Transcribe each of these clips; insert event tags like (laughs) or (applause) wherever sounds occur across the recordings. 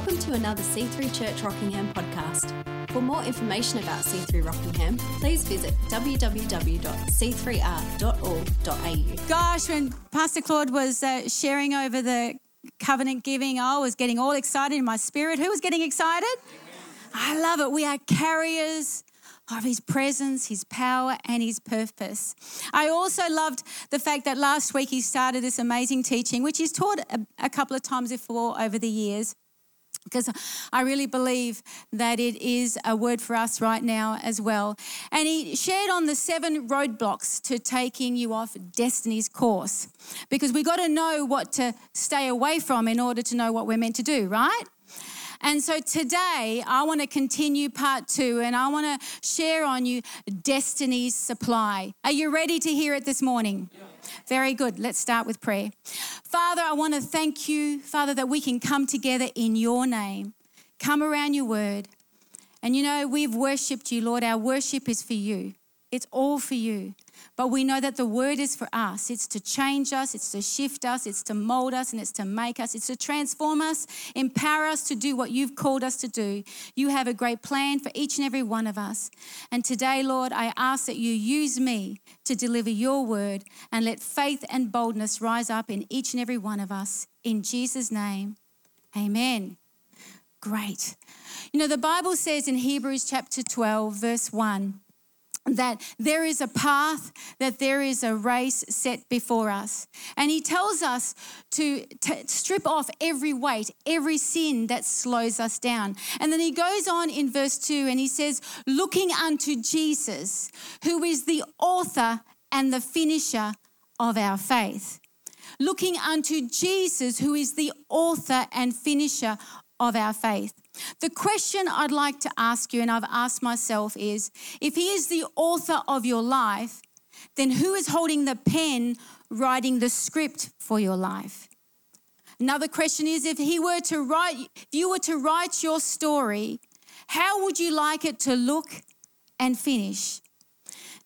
Welcome to another C3 Church Rockingham podcast. For more information about C3 Rockingham, please visit www.c3r.org.au. Gosh, when Pastor Claude was uh, sharing over the covenant giving, I was getting all excited in my spirit. Who was getting excited? I love it. We are carriers of his presence, his power, and his purpose. I also loved the fact that last week he started this amazing teaching, which he's taught a, a couple of times before over the years. Because I really believe that it is a word for us right now as well. And he shared on the seven roadblocks to taking you off destiny's course. Because we got to know what to stay away from in order to know what we're meant to do, right? And so today, I want to continue part two and I want to share on you Destiny's Supply. Are you ready to hear it this morning? Yeah. Very good. Let's start with prayer. Father, I want to thank you, Father, that we can come together in your name, come around your word. And you know, we've worshiped you, Lord. Our worship is for you, it's all for you. But we know that the word is for us. It's to change us, it's to shift us, it's to mold us, and it's to make us, it's to transform us, empower us to do what you've called us to do. You have a great plan for each and every one of us. And today, Lord, I ask that you use me to deliver your word and let faith and boldness rise up in each and every one of us. In Jesus' name, amen. Great. You know, the Bible says in Hebrews chapter 12, verse 1 that there is a path, that there is a race set before us. And he tells us to, to, strip off every weight, every sin that slows us down. And then he goes on in verse 2 and he says, Looking unto Jesus, who is the author and the finisher of our faith. Looking unto Jesus, who is the author and finisher of our faith. The question I'd like to ask you, and I've asked myself, is if He is the author of your life, then who is holding the pen writing the script for your life? Another question is if he were to write, if you were to write your story, how would you like it to look and finish?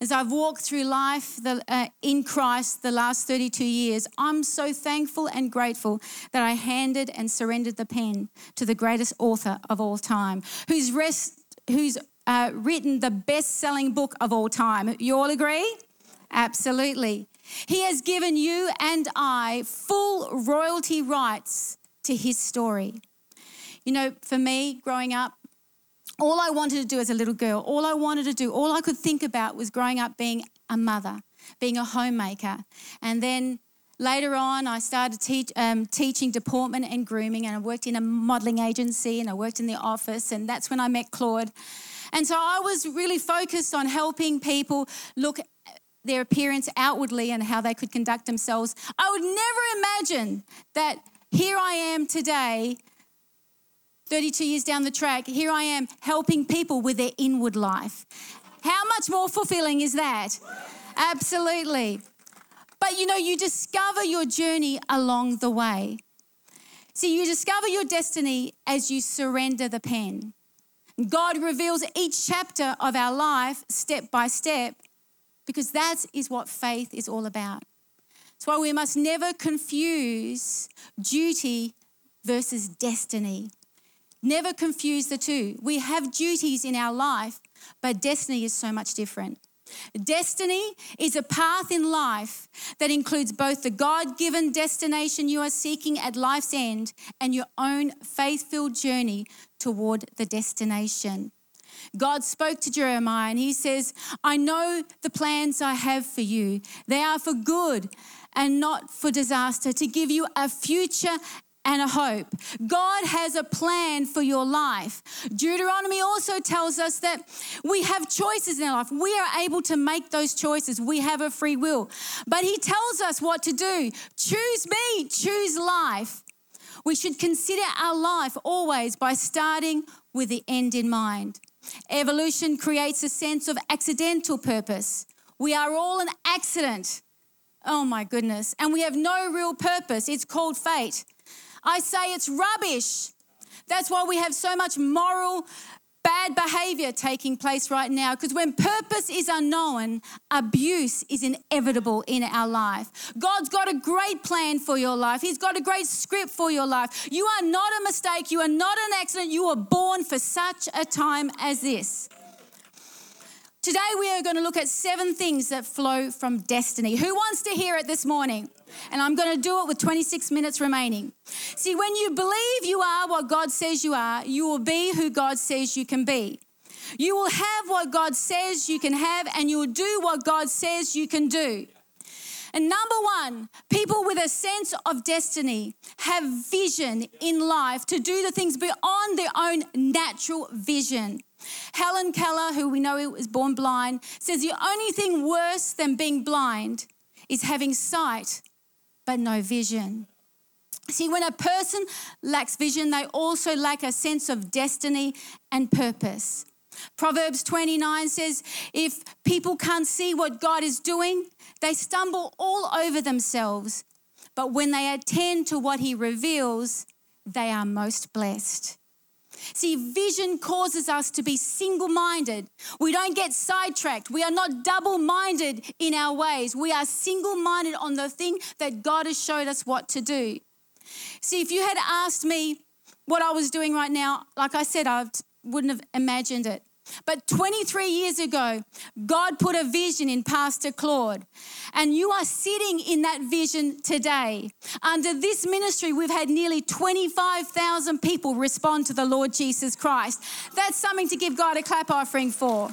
As I've walked through life the, uh, in Christ the last 32 years, I'm so thankful and grateful that I handed and surrendered the pen to the greatest author of all time, who's, rest, who's uh, written the best selling book of all time. You all agree? Absolutely. He has given you and I full royalty rights to his story. You know, for me, growing up, all I wanted to do as a little girl, all I wanted to do, all I could think about was growing up being a mother, being a homemaker. And then later on, I started teach, um, teaching deportment and grooming, and I worked in a modeling agency and I worked in the office, and that's when I met Claude. And so I was really focused on helping people look their appearance outwardly and how they could conduct themselves. I would never imagine that here I am today 32 years down the track, here I am helping people with their inward life. How much more fulfilling is that? Absolutely. But you know, you discover your journey along the way. See, you discover your destiny as you surrender the pen. God reveals each chapter of our life step by step because that is what faith is all about. That's why we must never confuse duty versus destiny. Never confuse the two. We have duties in our life, but destiny is so much different. Destiny is a path in life that includes both the God given destination you are seeking at life's end and your own faith filled journey toward the destination. God spoke to Jeremiah and he says, I know the plans I have for you. They are for good and not for disaster, to give you a future and a hope. God has a plan for your life. Deuteronomy also tells us that we have choices in our life. We are able to make those choices. We have a free will. But He tells us what to do choose me, choose life. We should consider our life always by starting with the end in mind. Evolution creates a sense of accidental purpose. We are all an accident. Oh my goodness. And we have no real purpose. It's called fate. I say it's rubbish. That's why we have so much moral bad behavior taking place right now because when purpose is unknown, abuse is inevitable in our life. God's got a great plan for your life, He's got a great script for your life. You are not a mistake, you are not an accident, you were born for such a time as this. Today, we are going to look at seven things that flow from destiny. Who wants to hear it this morning? And I'm going to do it with 26 minutes remaining. See, when you believe you are what God says you are, you will be who God says you can be. You will have what God says you can have, and you will do what God says you can do. And number one, people with a sense of destiny have vision in life to do the things beyond their own natural vision. Helen Keller, who we know was born blind, says the only thing worse than being blind is having sight but no vision. See, when a person lacks vision, they also lack a sense of destiny and purpose. Proverbs 29 says, If people can't see what God is doing, they stumble all over themselves. But when they attend to what He reveals, they are most blessed. See, vision causes us to be single minded. We don't get sidetracked. We are not double minded in our ways. We are single minded on the thing that God has showed us what to do. See, if you had asked me what I was doing right now, like I said, I wouldn't have imagined it. But 23 years ago, God put a vision in Pastor Claude, and you are sitting in that vision today. Under this ministry, we've had nearly 25,000 people respond to the Lord Jesus Christ. That's something to give God a clap offering for.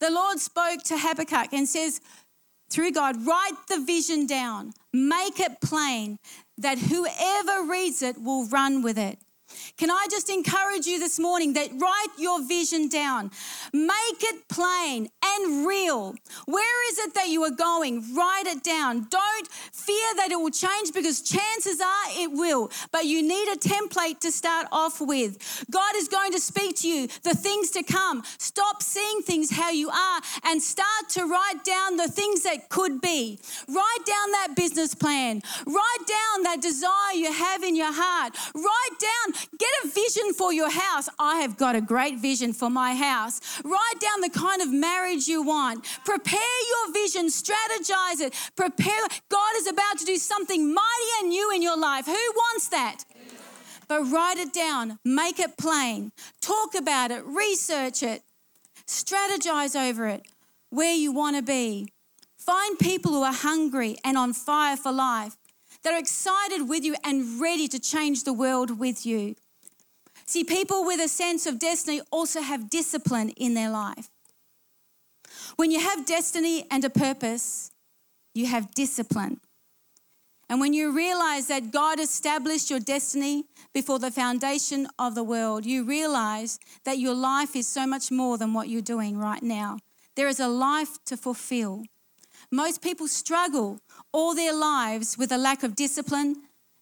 The Lord spoke to Habakkuk and says, through God, write the vision down, make it plain, that whoever reads it will run with it. Can I just encourage you this morning that write your vision down, make it plain and real. Where is it that you are going? Write it down. Don't fear that it will change because chances are it will, but you need a template to start off with. God is going to speak to you the things to come. Stop seeing things how you are and start to write down the things that could be. Write down that business plan. Write down that desire you have in your heart. Write down Get a vision for your house. I have got a great vision for my house. Write down the kind of marriage you want. Prepare your vision, strategize it. Prepare. God is about to do something mighty and new in your life. Who wants that? But write it down, make it plain, talk about it, research it, strategize over it, where you want to be. Find people who are hungry and on fire for life that are excited with you and ready to change the world with you. See, people with a sense of destiny also have discipline in their life. When you have destiny and a purpose, you have discipline. And when you realize that God established your destiny before the foundation of the world, you realize that your life is so much more than what you're doing right now. There is a life to fulfill. Most people struggle all their lives with a lack of discipline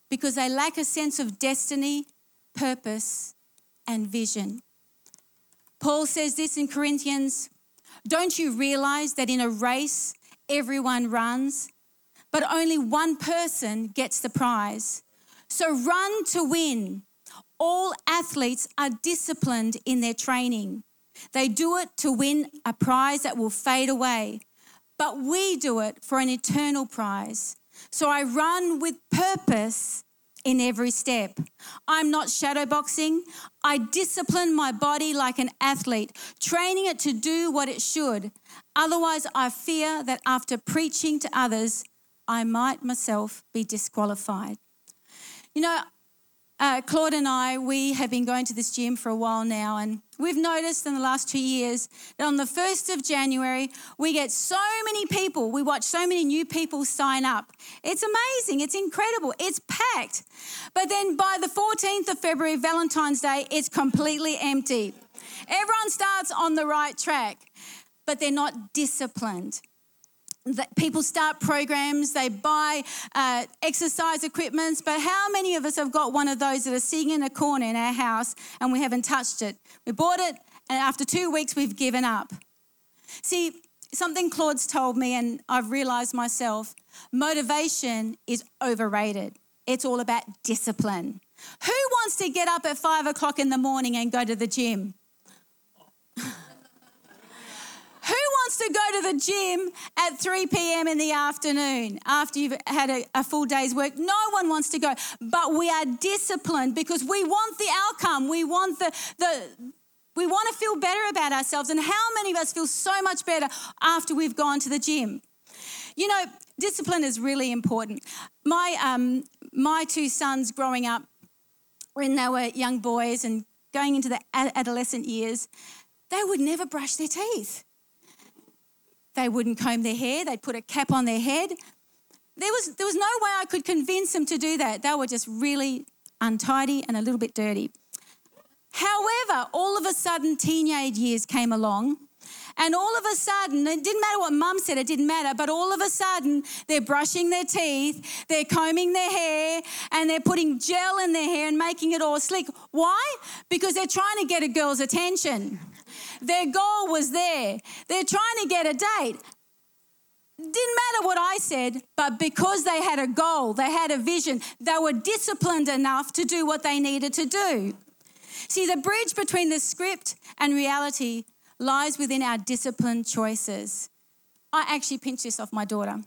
because they lack a sense of destiny, purpose, and vision. Paul says this in Corinthians Don't you realize that in a race, everyone runs, but only one person gets the prize? So run to win. All athletes are disciplined in their training. They do it to win a prize that will fade away but we do it for an eternal prize. So I run with purpose in every step. I'm not shadowboxing. I discipline my body like an athlete, training it to do what it should. Otherwise, I fear that after preaching to others, I might myself be disqualified. You know, uh, Claude and I, we have been going to this gym for a while now, and we've noticed in the last two years that on the 1st of January, we get so many people, we watch so many new people sign up. It's amazing, it's incredible, it's packed. But then by the 14th of February, Valentine's Day, it's completely empty. Everyone starts on the right track, but they're not disciplined people start programs, they buy uh, exercise equipments, but how many of us have got one of those that are sitting in a corner in our house and we haven't touched it? We bought it, and after two weeks, we've given up. See, something Claude's told me, and I've realized myself motivation is overrated. It's all about discipline. Who wants to get up at five o'clock in the morning and go to the gym? (laughs) Wants to go to the gym at 3 p.m. in the afternoon after you've had a, a, full day's work? No one wants to go, but we are disciplined because we want the outcome. We want the, the we want to feel better about ourselves. And how many of us feel so much better after we've gone to the gym? You know, discipline is really important. My um, my two sons growing up, when they were young boys and going into the adolescent years, they would never brush their teeth. They wouldn't comb their hair, they'd put a cap on their head. There was, there was no way I could convince them to do that. They were just really untidy and a little bit dirty. However, all of a sudden, teenage years came along. And all of a sudden, it didn't matter what mum said, it didn't matter, but all of a sudden, they're brushing their teeth, they're combing their hair, and they're putting gel in their hair and making it all slick. Why? Because they're trying to get a girl's attention. Their goal was there. They're trying to get a date. Didn't matter what I said, but because they had a goal, they had a vision, they were disciplined enough to do what they needed to do. See, the bridge between the script and reality lies within our disciplined choices. I actually pinched this off my daughter.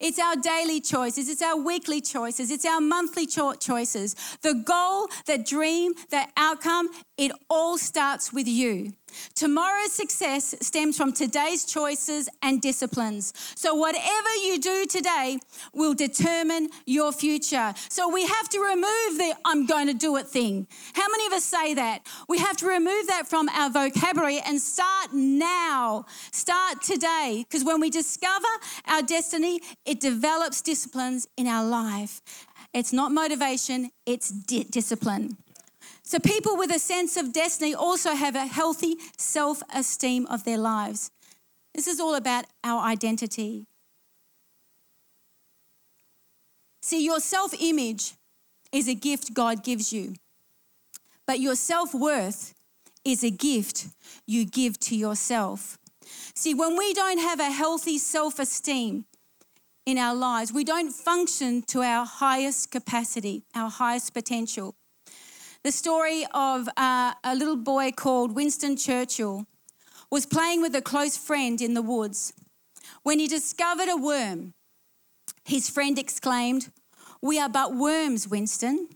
It's our daily choices, it's our weekly choices, it's our monthly cho- choices. The goal, the dream, the outcome, it all starts with you. Tomorrow's success stems from today's choices and disciplines. So, whatever you do today will determine your future. So, we have to remove the I'm going to do it thing. How many of us say that? We have to remove that from our vocabulary and start now. Start today. Because when we discover our destiny, it develops disciplines in our life. It's not motivation, it's di- discipline. So, people with a sense of destiny also have a healthy self esteem of their lives. This is all about our identity. See, your self image is a gift God gives you, but your self worth is a gift you give to yourself. See, when we don't have a healthy self esteem in our lives, we don't function to our highest capacity, our highest potential. The story of uh, a little boy called Winston Churchill was playing with a close friend in the woods. When he discovered a worm, his friend exclaimed, We are but worms, Winston.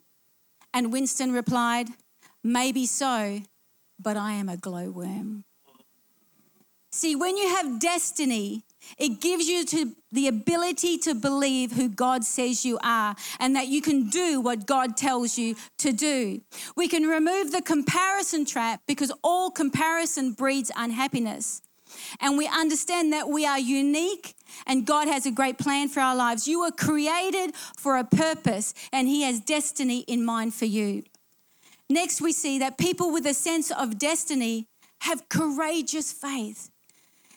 And Winston replied, Maybe so, but I am a glowworm. See, when you have destiny, it gives you to the ability to believe who God says you are and that you can do what God tells you to do. We can remove the comparison trap because all comparison breeds unhappiness. And we understand that we are unique and God has a great plan for our lives. You were created for a purpose and He has destiny in mind for you. Next, we see that people with a sense of destiny have courageous faith.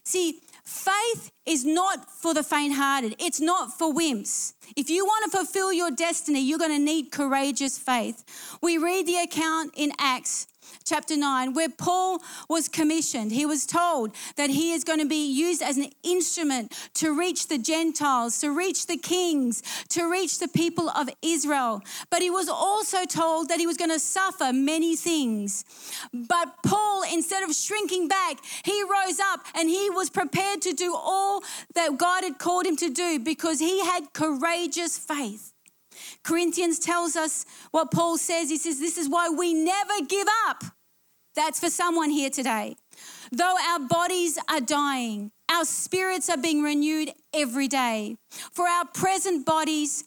See, Faith is not for the faint hearted, it's not for wimps. If you want to fulfill your destiny, you're going to need courageous faith. We read the account in Acts chapter 9, where Paul was commissioned. He was told that he is going to be used as an instrument to reach the Gentiles, to reach the kings, to reach the people of Israel. But he was also told that he was going to suffer many things. But Paul, instead of shrinking back, he rose up and he was prepared to do all that God had called him to do because he had courageous faith. Corinthians tells us what Paul says. He says, This is why we never give up. That's for someone here today. Though our bodies are dying, our spirits are being renewed every day. For our present bodies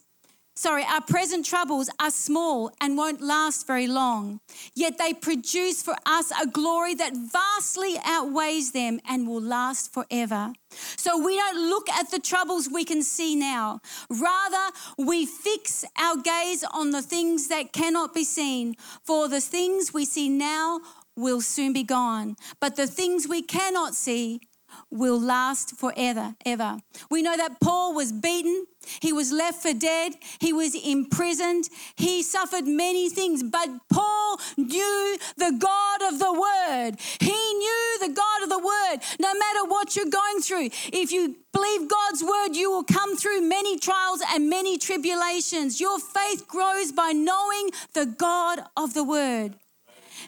sorry, our present troubles are small and won't last very long. Yet they produce for us a glory that vastly outweighs them and will last forever. So we don't look at the troubles we can see now. Rather, we fix our gaze on the things that cannot be seen. For the things we see now will soon be gone, but the things we cannot see will last forever, ever. We know that Paul was beaten, He was left for dead. He was imprisoned. He suffered many things. But Paul knew the God of the Word. He knew the God of the Word. No matter what you're going through, if you believe God's Word, you will come through many trials and many tribulations. Your faith grows by knowing the God of the Word.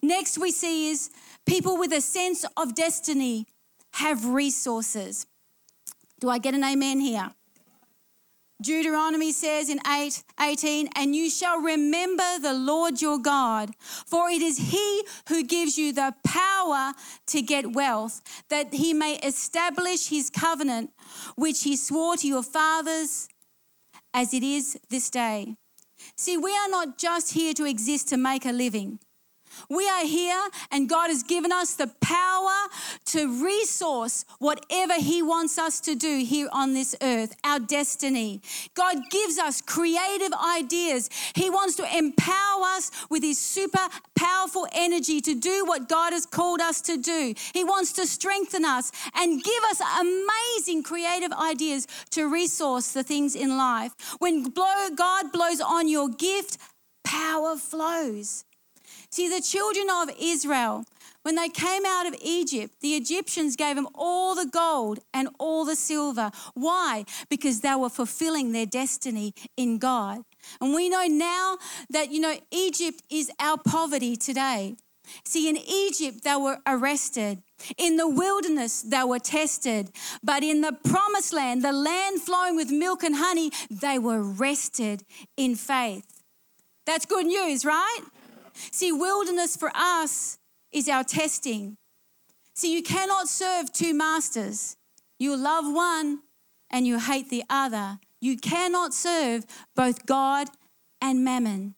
Next, we see is people with a sense of destiny have resources. Do I get an amen here? Deuteronomy says in 8 18, and you shall remember the Lord your God, for it is he who gives you the power to get wealth, that he may establish his covenant, which he swore to your fathers, as it is this day. See, we are not just here to exist to make a living. We are here, and God has given us the power to resource whatever He wants us to do here on this earth, our destiny. God gives us creative ideas. He wants to empower us with His super powerful energy to do what God has called us to do. He wants to strengthen us and give us amazing creative ideas to resource the things in life. When blow, God blows on your gift, power flows. See, the children of Israel, when they came out of Egypt, the Egyptians gave them all the gold and all the silver. Why? Because they were fulfilling their destiny in God. And we know now that, you know, Egypt is our poverty today. See, in Egypt, they were arrested. In the wilderness, they were tested. But in the promised land, the land flowing with milk and honey, they were rested in faith. That's good news, right? See, wilderness for us is our testing. See, you cannot serve two masters. You love one and you hate the other. You cannot serve both God and mammon.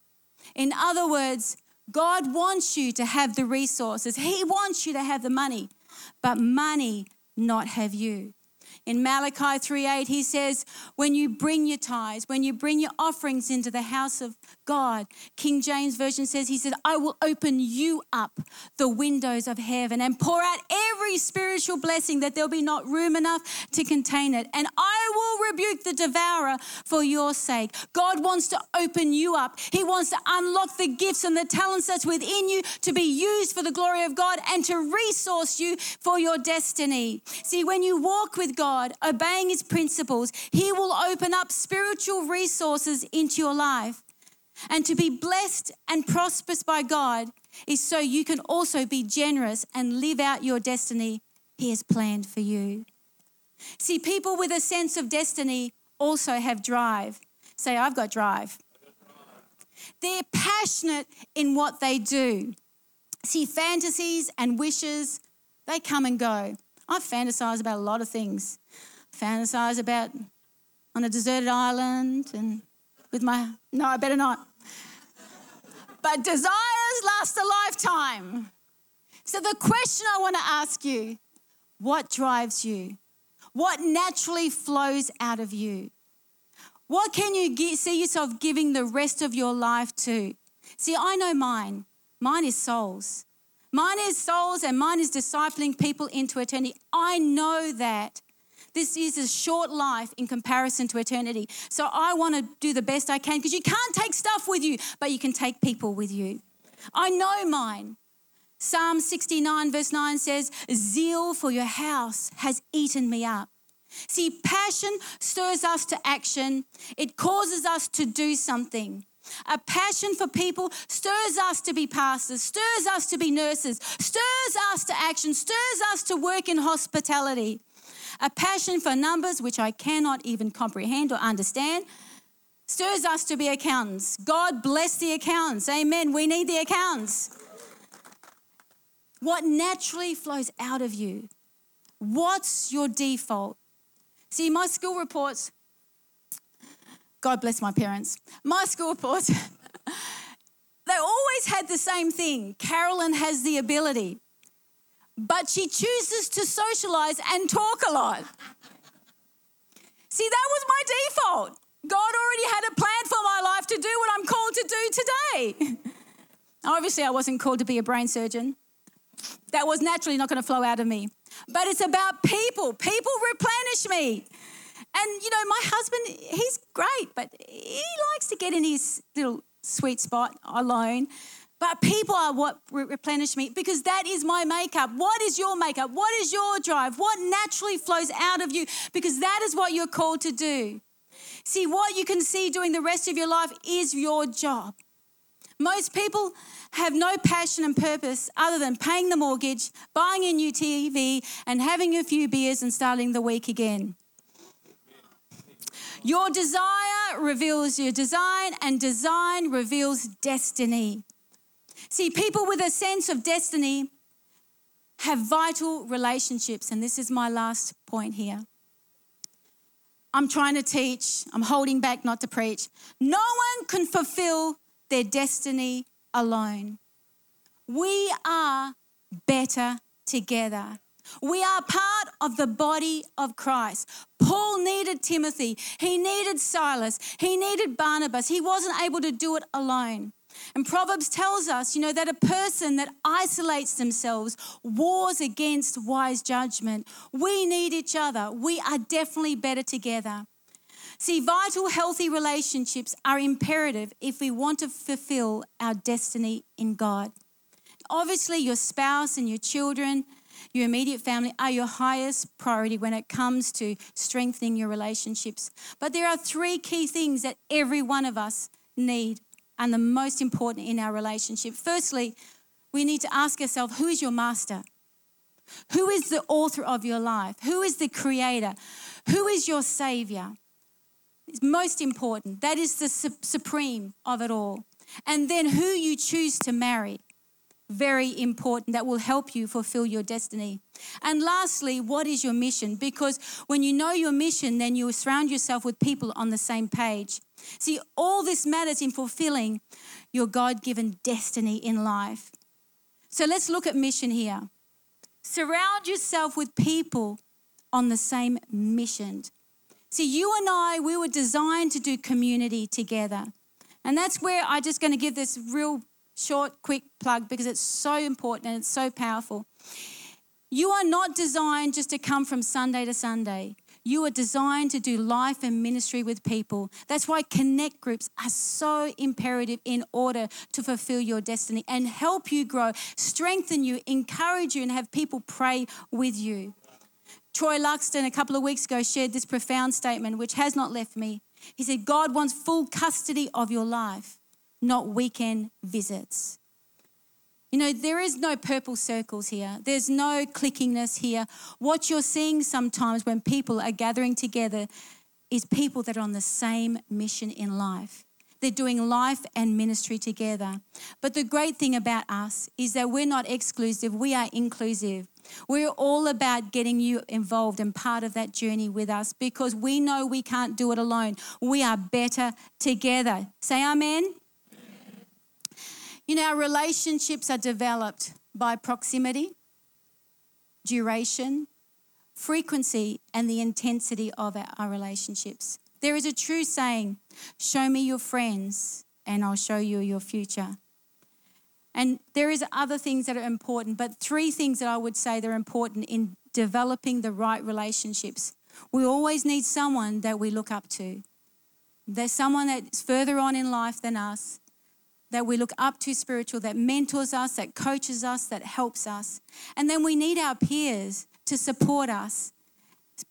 In other words, God wants you to have the resources, He wants you to have the money, but money not have you. In Malachi 3:8 he says, "When you bring your tithes, when you bring your offerings into the house of God." King James version says he said, "I will open you up the windows of heaven and pour out every spiritual blessing that there'll be not room enough to contain it, and I will rebuke the devourer for your sake." God wants to open you up. He wants to unlock the gifts and the talents that's within you to be used for the glory of God and to resource you for your destiny. See, when you walk with God, God, obeying His principles, He will open up spiritual resources into your life. And to be blessed and prosperous by God is so you can also be generous and live out your destiny He has planned for you. See, people with a sense of destiny also have drive. Say, I've got drive. They're passionate in what they do. See, fantasies and wishes, they come and go. I fantasize about a lot of things. Fantasize about on a deserted island and with my, no, I better not. But desires last a lifetime. So the question I want to ask you what drives you? What naturally flows out of you? What can you get, see yourself giving the rest of your life to? See, I know mine. Mine is souls. Mine is souls and mine is discipling people into eternity. I know that. This is a short life in comparison to eternity. So I want to do the best I can because you can't take stuff with you, but you can take people with you. I know mine. Psalm 69, verse 9 says, Zeal for your house has eaten me up. See, passion stirs us to action, it causes us to do something. A passion for people stirs us to be pastors, stirs us to be nurses, stirs us to action, stirs us to work in hospitality. A passion for numbers, which I cannot even comprehend or understand, stirs us to be accountants. God bless the accountants. Amen. We need the accountants. What naturally flows out of you? What's your default? See, my school reports God bless my parents. My school report, (laughs) they always had the same thing. Carolyn has the ability, but she chooses to socialize and talk a lot. See, that was my default. God already had a plan for my life to do what I'm called to do today. (laughs) Obviously, I wasn't called to be a brain surgeon. That was naturally not going to flow out of me. But it's about people. People replenish me. And, you know, my husband, he's great, but he likes to get in his little sweet spot alone. But people are what replenish me because that is my makeup. What is your makeup? What is your drive? What naturally flows out of you? Because that is what you're called to do. See, what you can see doing the rest of your life is your job. Most people have no passion and purpose other than paying the mortgage, buying a new TV, and having a few beers and starting the week again. Your desire reveals your design, and design reveals destiny. See, people with a sense of destiny have vital relationships, and this is my last point here. I'm trying to teach, I'm holding back not to preach. No one can fulfill their destiny alone. We are better together. We are part of the body of Christ. Paul needed Timothy. He needed Silas. He needed Barnabas. He wasn't able to do it alone. And Proverbs tells us, you know, that a person that isolates themselves wars against wise judgment. We need each other. We are definitely better together. See, vital, healthy relationships are imperative if we want to fulfill our destiny in God. Obviously, your spouse and your children, your immediate family are your highest priority when it comes to strengthening your relationships. But there are three key things that every one of us need and the most important in our relationship. Firstly, we need to ask ourselves who is your master? Who is the author of your life? Who is the creator? Who is your savior? It's most important. That is the su- supreme of it all. And then who you choose to marry. Very important. That will help you fulfill your destiny. And lastly, what is your mission? Because when you know your mission, then you surround yourself with people on the same page. See, all this matters in fulfilling your God given destiny in life. So let's look at mission here. Surround yourself with people on the same mission. See, you and I, we were designed to do community together. And that's where I'm just going to give this real short, quick plug because it's so important and it's so powerful. You are not designed just to come from Sunday to Sunday. You are designed to do life and ministry with people. That's why connect groups are so imperative in order to fulfill your destiny and help you grow, strengthen you, encourage you, and have people pray with you. Troy Luxton, a couple of weeks ago, shared this profound statement, which has not left me. He said, God wants full custody of your life, not weekend visits. You know, there is no purple circles here. There's no clickingness here. What you're seeing sometimes when people are gathering together is people that are on the same mission in life. They're doing life and ministry together. But the great thing about us is that we're not exclusive, we are inclusive. We're all about getting you involved and part of that journey with us because we know we can't do it alone. We are better together. Say amen. You know, our relationships are developed by proximity, duration, frequency, and the intensity of our relationships. There is a true saying show me your friends, and I'll show you your future. And there is other things that are important, but three things that I would say that are important in developing the right relationships. We always need someone that we look up to. There's someone that's further on in life than us, that we look up to spiritual, that mentors us, that coaches us, that helps us. And then we need our peers to support us.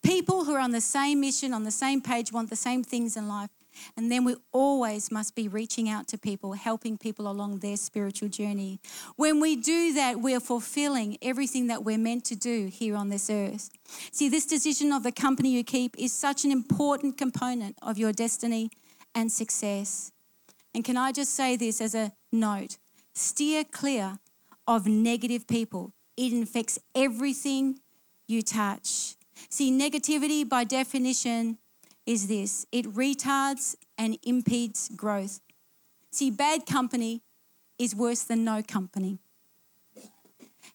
People who are on the same mission, on the same page, want the same things in life. And then we always must be reaching out to people, helping people along their spiritual journey. When we do that, we are fulfilling everything that we're meant to do here on this earth. See, this decision of the company you keep is such an important component of your destiny and success. And can I just say this as a note? Steer clear of negative people. It infects everything you touch. See, negativity by definition is this it retards and impedes growth. See, bad company is worse than no company.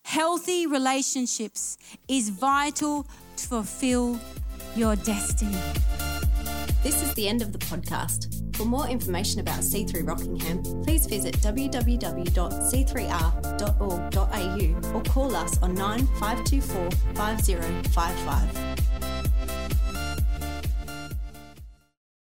Healthy relationships is vital to fulfill your destiny. This is the end of the podcast. For more information about C3 Rockingham, please visit www.c3r.org.au or call us on 9524 5055.